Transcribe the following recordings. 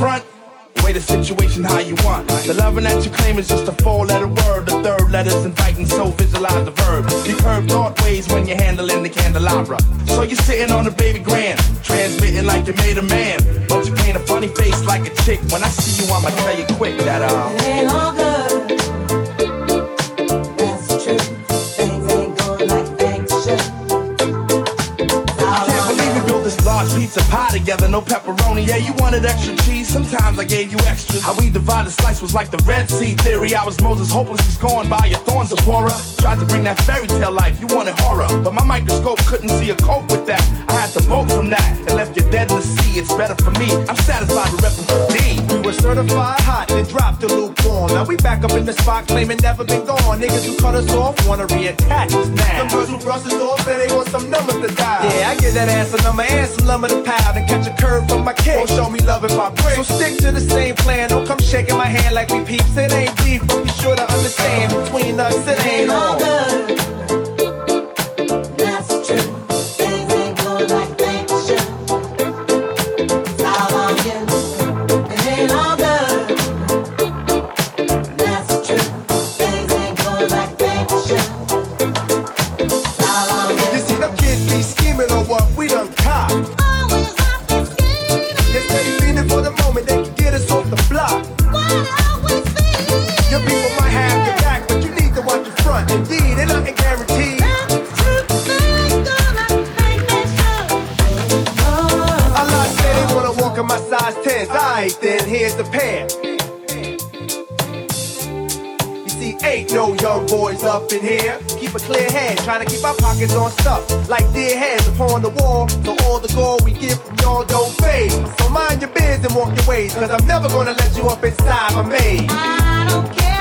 way the situation how you want. The loving that you claim is just a four letter word. The third letter's inviting, so visualize the verb. You curve thought ways when you're handling the candelabra. So you're sitting on a baby grand, transmitting like you made a man. But you paint a funny face like a chick. When I see you, I'ma tell you quick that uh. Pizza pie together, no pepperoni. Yeah, you wanted extra cheese. Sometimes I gave you extras. How we divided slice was like the Red Sea theory. I was Moses, hopeless, scorned by your thorns, of horror. Tried to bring that fairy tale life, you wanted horror. But my microscope couldn't see a cope with that. I had to bolt from that and left you dead in the sea. It's better for me. I'm satisfied with repping for D. We were certified hot, then dropped the lukewarm. Now we back up in the spot, claiming never been gone. Niggas who cut us off wanna reattach us now. Some girls who brush us off, say they want some numbers to die. Yeah, I get that ass a number and some lumber to pound and catch a curve from my kick. Won't show me love if I break. So stick to the same plan. Don't come shaking my hand like we peeps. It ain't deep, but be sure to understand between us it ain't all good. Then here's the pair. You see, ain't no young boys up in here. Keep a clear head, trying to keep our pockets on stuff. Like deer heads upon the wall. So all the gold we get from y'all don't fade. So mind your biz and walk your ways, cause I'm never gonna let you up inside my maze. I don't care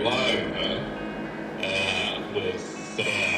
live uh, with. Uh,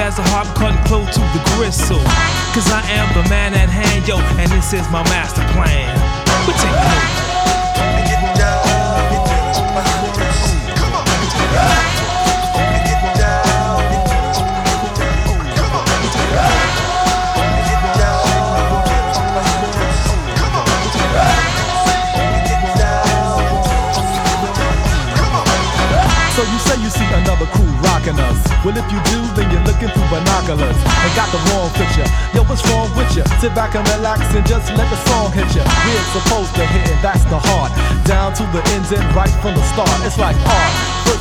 as a harp, cutting close to the gristle. Cause I am the man at hand, yo, and this is my master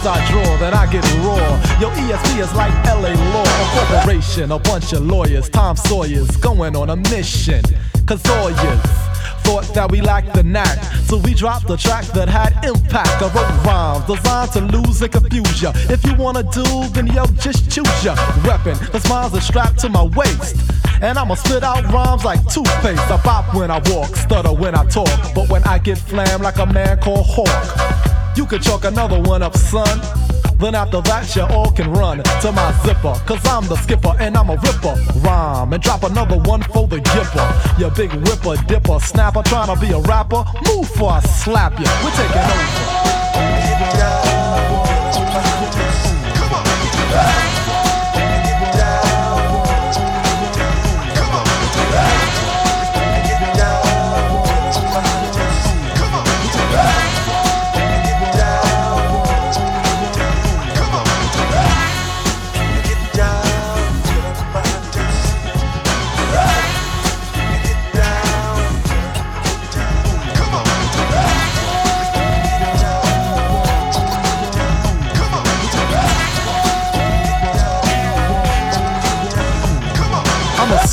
I draw, then I get raw. Yo, ESP is like LA Law, a corporation, a bunch of lawyers, Tom Sawyers, going on a mission. Cause yours thought that we lacked the knack. So we dropped the track that had impact. I wrote rhymes designed to lose and confuse ya. If you wanna do, then yo, just choose ya weapon. Cause mine's are strapped to my waist. And I'ma spit out rhymes like toothpaste. I bop when I walk, stutter when I talk. But when I get flam like a man called Hawk, you can chalk another one up, son. Then after that, you all can run to my zipper. Cause I'm the skipper and I'm a ripper. Rhyme and drop another one for the gipper. You big whipper, dipper, snapper, trying to be a rapper. Move for I slap you. We're taking over.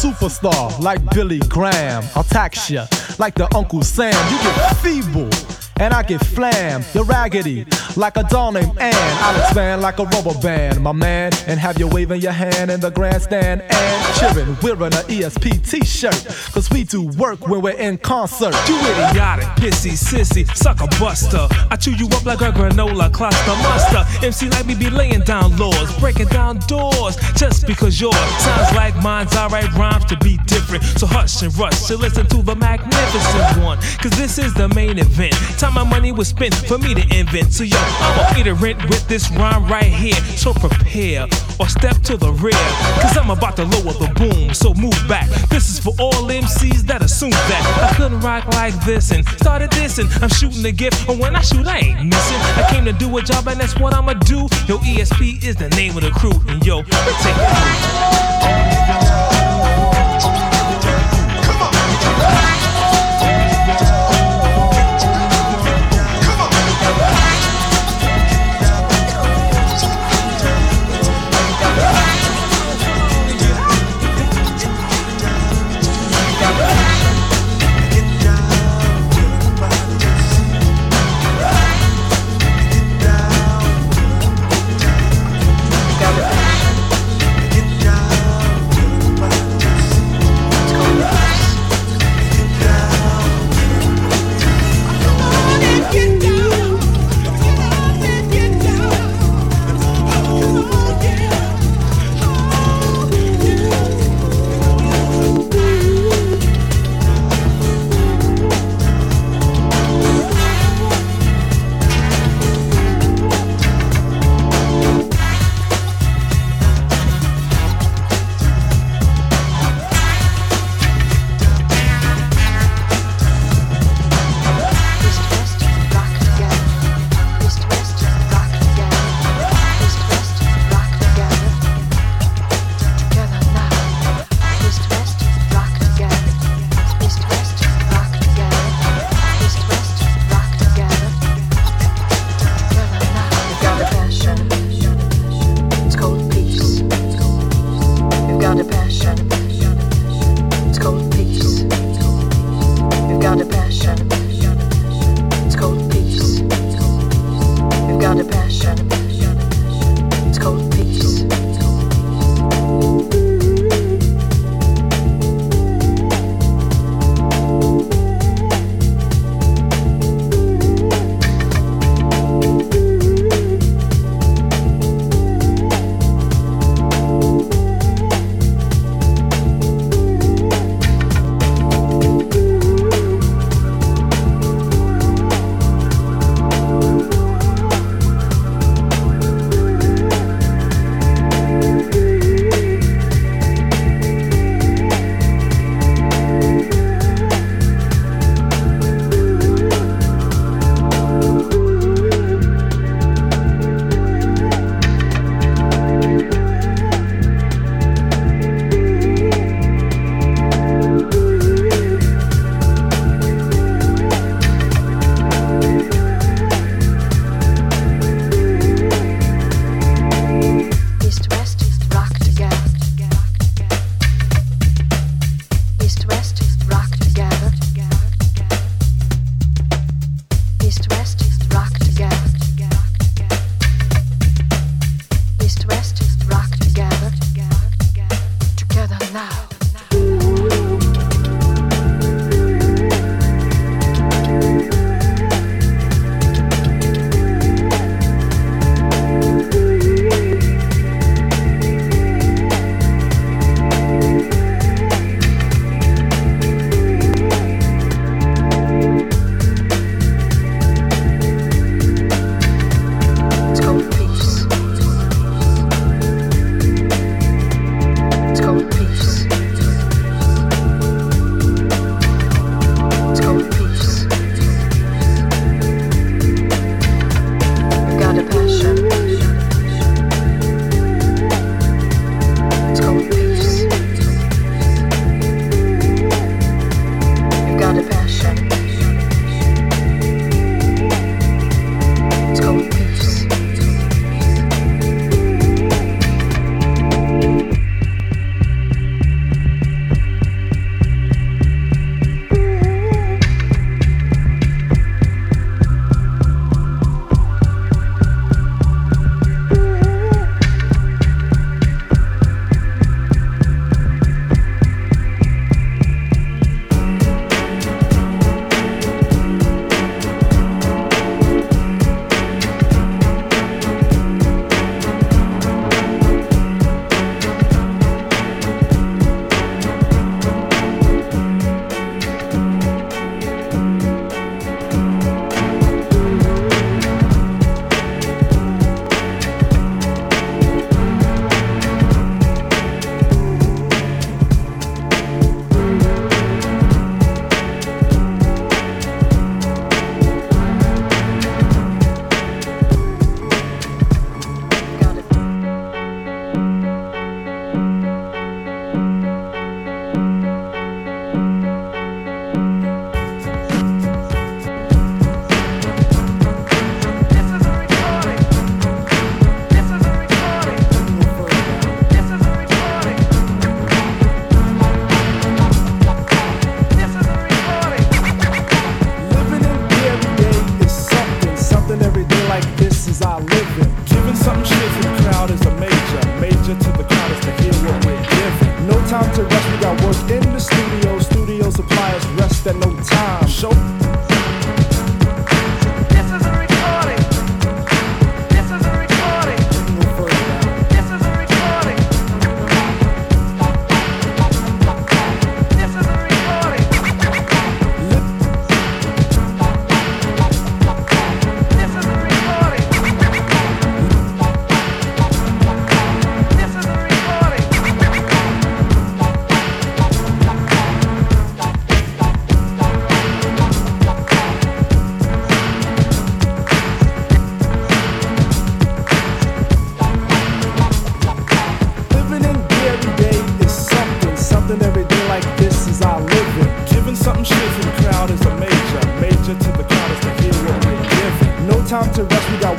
Superstar like Billy Graham. I'll tax ya like the Uncle Sam. You get feeble and I get flam. You're raggedy, like a doll named Ann. I'll expand like a rubber band, my man, and have you waving your hand in the grandstand and cheering, wearing an ESP t-shirt. Cause we do work when we're in concert. You idiotic, pissy, sissy, sucker buster. I chew you up like a granola cluster muster. MC like me be laying down laws, breaking down doors, just because yours sounds like mine's alright rhymes to be different. So hush and rush to listen to the magnificent one. Cause this is the main event time my money was spent for me to invent. So yo, I'ma rent with this rhyme right here. So prepare or step to the rear. Cause I'm about to lower the boom, so move back. This is for all MCs that assume that I couldn't rock like this and started this and I'm shooting the gift. And when I shoot, I ain't missing. I came to do a job and that's what I'ma do. Yo, ESP is the name of the crew. And yo, take it.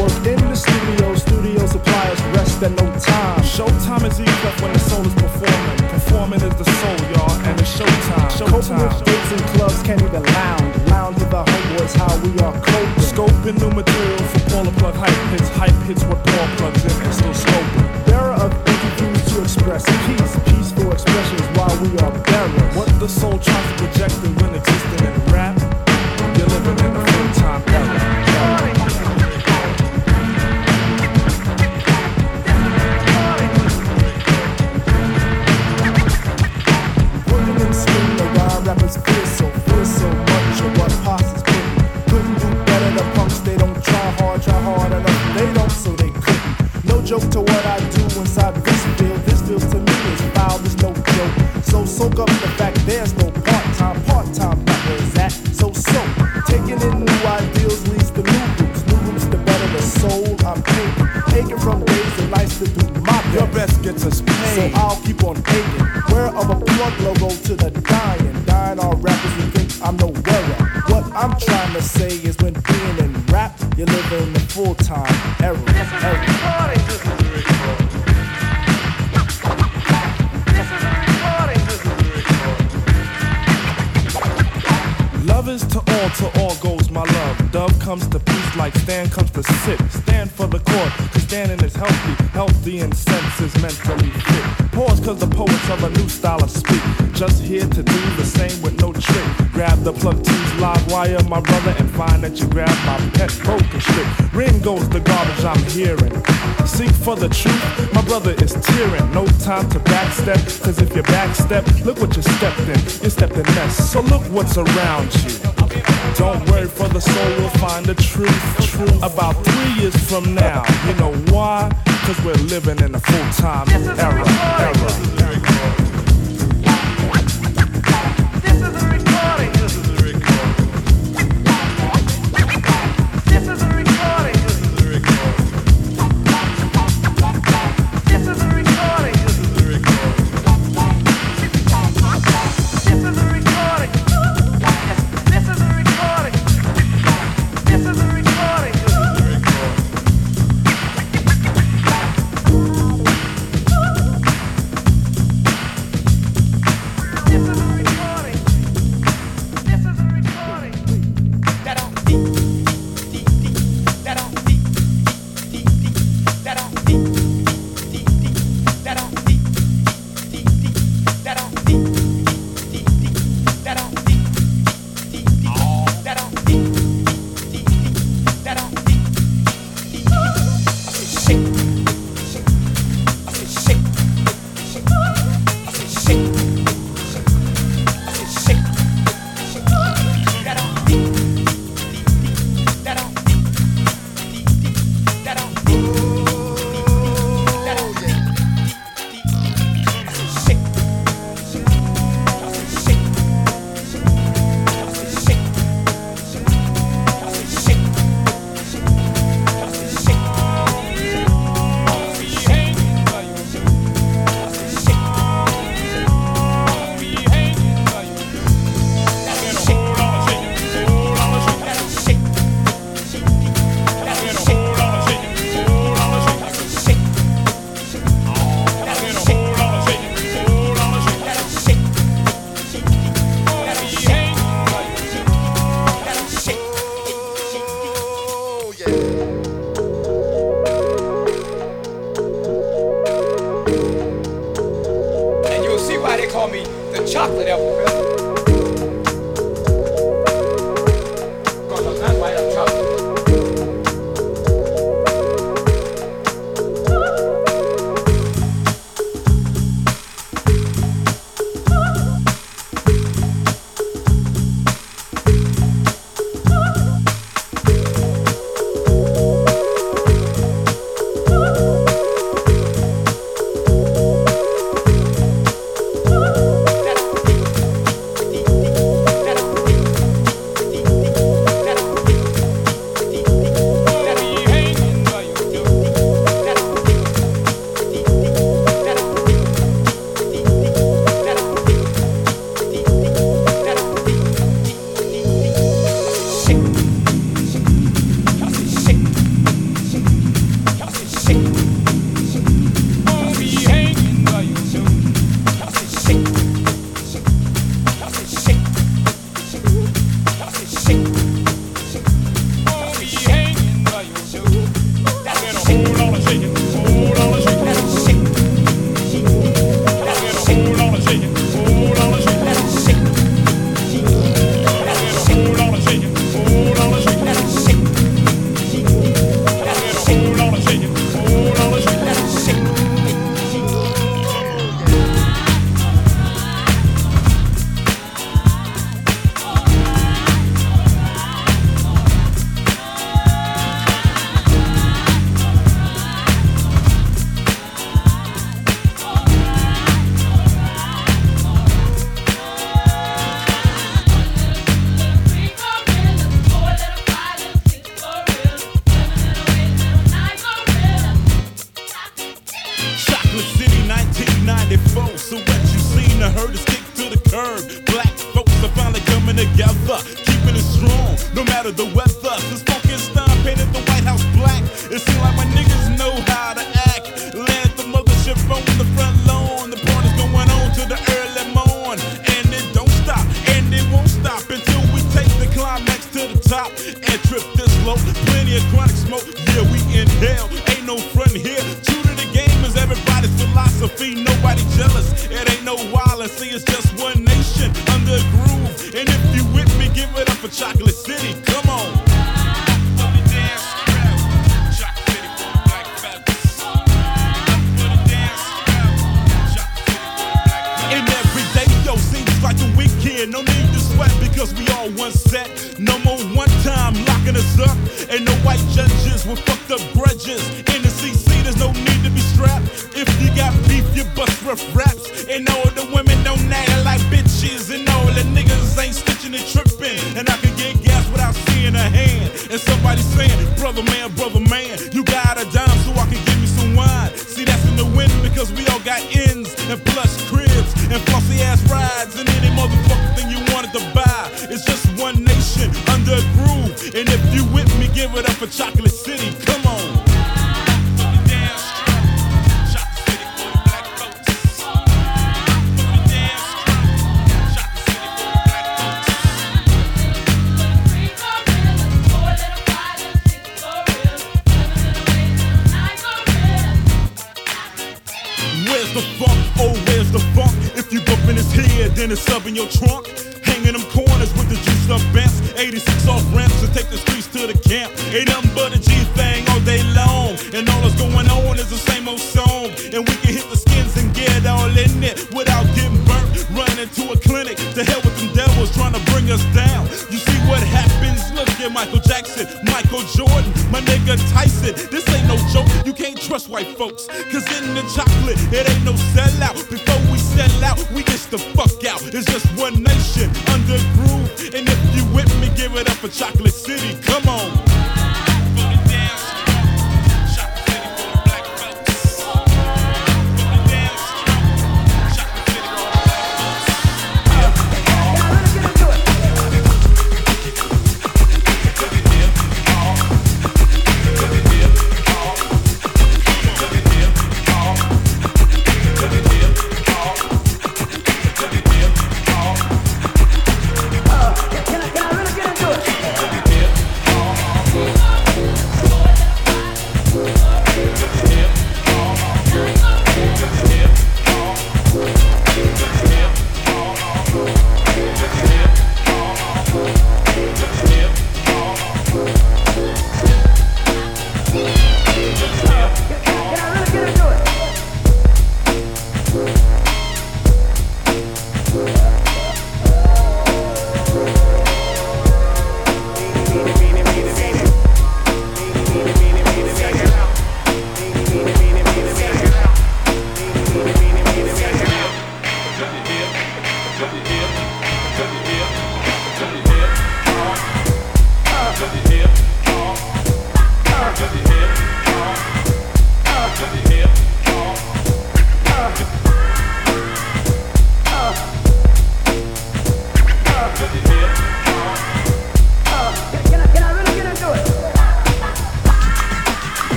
work in the studio, studio suppliers rest at no time. Showtime is eased up when the soul is performing. Performing is the soul, y'all, and it's showtime. Showtime. With dates and clubs can't even lounge. Lounge with the homeboys, how we are coping. Scoping new material for Paula Plug hype hits. Hype hits with Paul plugs in and still scoping. There are a things to express peace. Peaceful expressions while we are buried. What the soul tries to project and when existing in rap, you're living in a full-time era. Joke to what I do inside this field, this feels to me is foul, there's no joke. So soak up the fact there's no part-time, part-time, not where it's at. So, so, taking in new ideals leads to new roots, new roots to better the soul I'm taking. Aching from days and nights to do my best. Your best gets us paid, So. I'll keep on hating. Wear of a plug logo to the dying. Dying all rappers who think I'm no worry. What I'm trying to say is when being in rap, you live in the full time comes to sit. Stand for the court, cause standing is healthy. Healthy and sense is mentally fit. Pause cause the poets of a new style of speak. Just here to do the same with no trick. Grab the plug T's live wire, my brother, and find that you grab my pet strip. Ring goes the garbage I'm hearing. Seek for the truth, my brother is tearing. No time to backstep, cause if you backstep, look what you stepped in. You stepped in mess, so look what's around you. Don't worry for the soul, we'll find the truth. Truth about three years from now. You know why? Cause we're living in a full time era. era. We all one set. No more one time locking us up. And no white judges with fucked up grudges. In the CC, there's no need to be strapped. If you got beef, you bust rough raps. And all the women don't nag like bitches. And all the niggas ain't stitching and tripping. And I can get gas without seeing a hand. And somebody saying, brother man, brother man, you got a dime so I can give me some wine. See, that's in the wind because we all got ends and plush cribs and flossy ass rides and any motherfucking where's the funk? Oh, where's the funk? If you bumpin' his head, then it's up in your trunk. Hanging them corners with the juiced up bents. 86 off ramps to take the streets to the camp. Ain't nothing but a G thing all day long. And all that's going on is the same old song. And we can hit the skins and get all in it without getting burnt. Run into a clinic to hell with them devils trying to bring us down. You see what happens? Look at Michael Jackson, Michael Jordan, my nigga Tyson. This ain't no joke. You can't trust white folks. Cause in the chocolate, it ain't no sellout. Before we sell out, we get the fuck out. It's just one nation under groove. And if you with me, give it up for Chocolate City. Come on.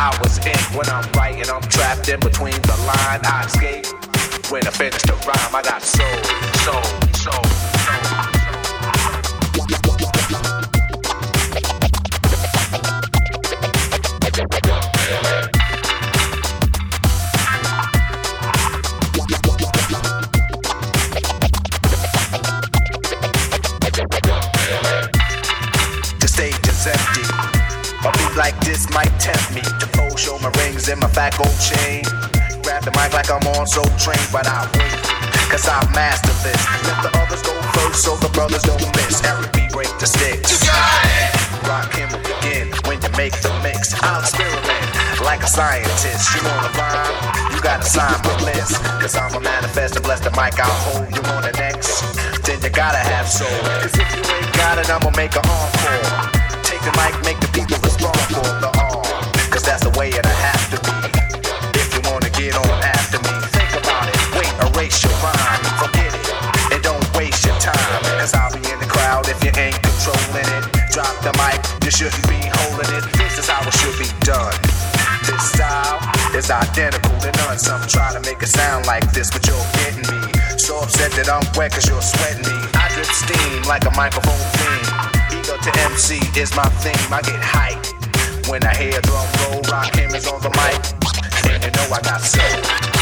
I was in when I'm writing, I'm trapped in between the line. I escape when I finish the rhyme. I got soul, soul, soul. this might tempt me to go show my rings and my fat gold chain. Grab the mic like I'm on Soul Train, but I wait, cause I master this. Let the others go first so the brothers don't miss. Eric B, break the sticks. You got it! Rock him again when you make the mix. I'll experiment like a scientist. You wanna vibe? You gotta sign my list. Cause I'm a manifest and bless the mic, I'll hold you on the next. Then you gotta have soul. Cause if you ain't got it, I'ma make an encore. Take the mic, make the people Cause that's the way it has to be. If you wanna get on after me, think about it. Wait, erase your rhyme. Forget it. And don't waste your time. Cause I'll be in the crowd if you ain't controlling it. Drop the mic, you shouldn't be holding it. This is how it should be done. This style is identical to none. Some try to make it sound like this, but you're getting me. So upset that I'm wet cause you're sweating me. I drip steam like a microphone theme. Ego to MC is my theme. I get hyped. When I hear drum roll, rock hammers on the mic, and you know I got soul.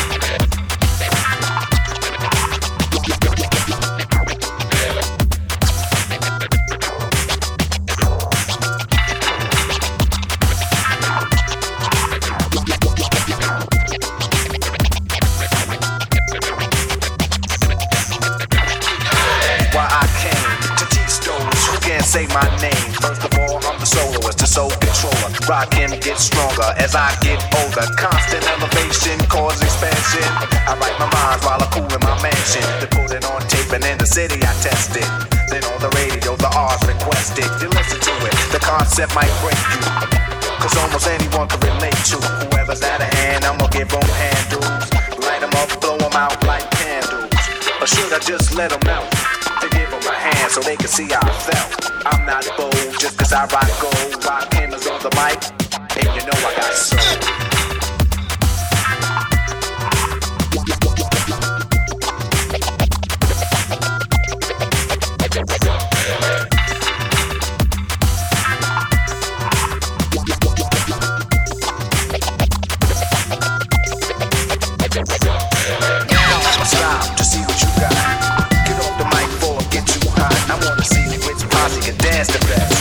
Rockin' get stronger as I get older. Constant elevation cause expansion. I write my rhymes while I cool in my mansion. They put it on tape and in the city I test it. Then on the radio the R's requested. You listen to it, the concept might break you. Cause almost anyone can relate to Whoever's at a hand, I'ma give them handles Light them up, blow them out like candles Or should I just let them out? So they can see I felt I'm not bold just cause I rock gold. Rock hammers on the mic And you know I got soul masterclass.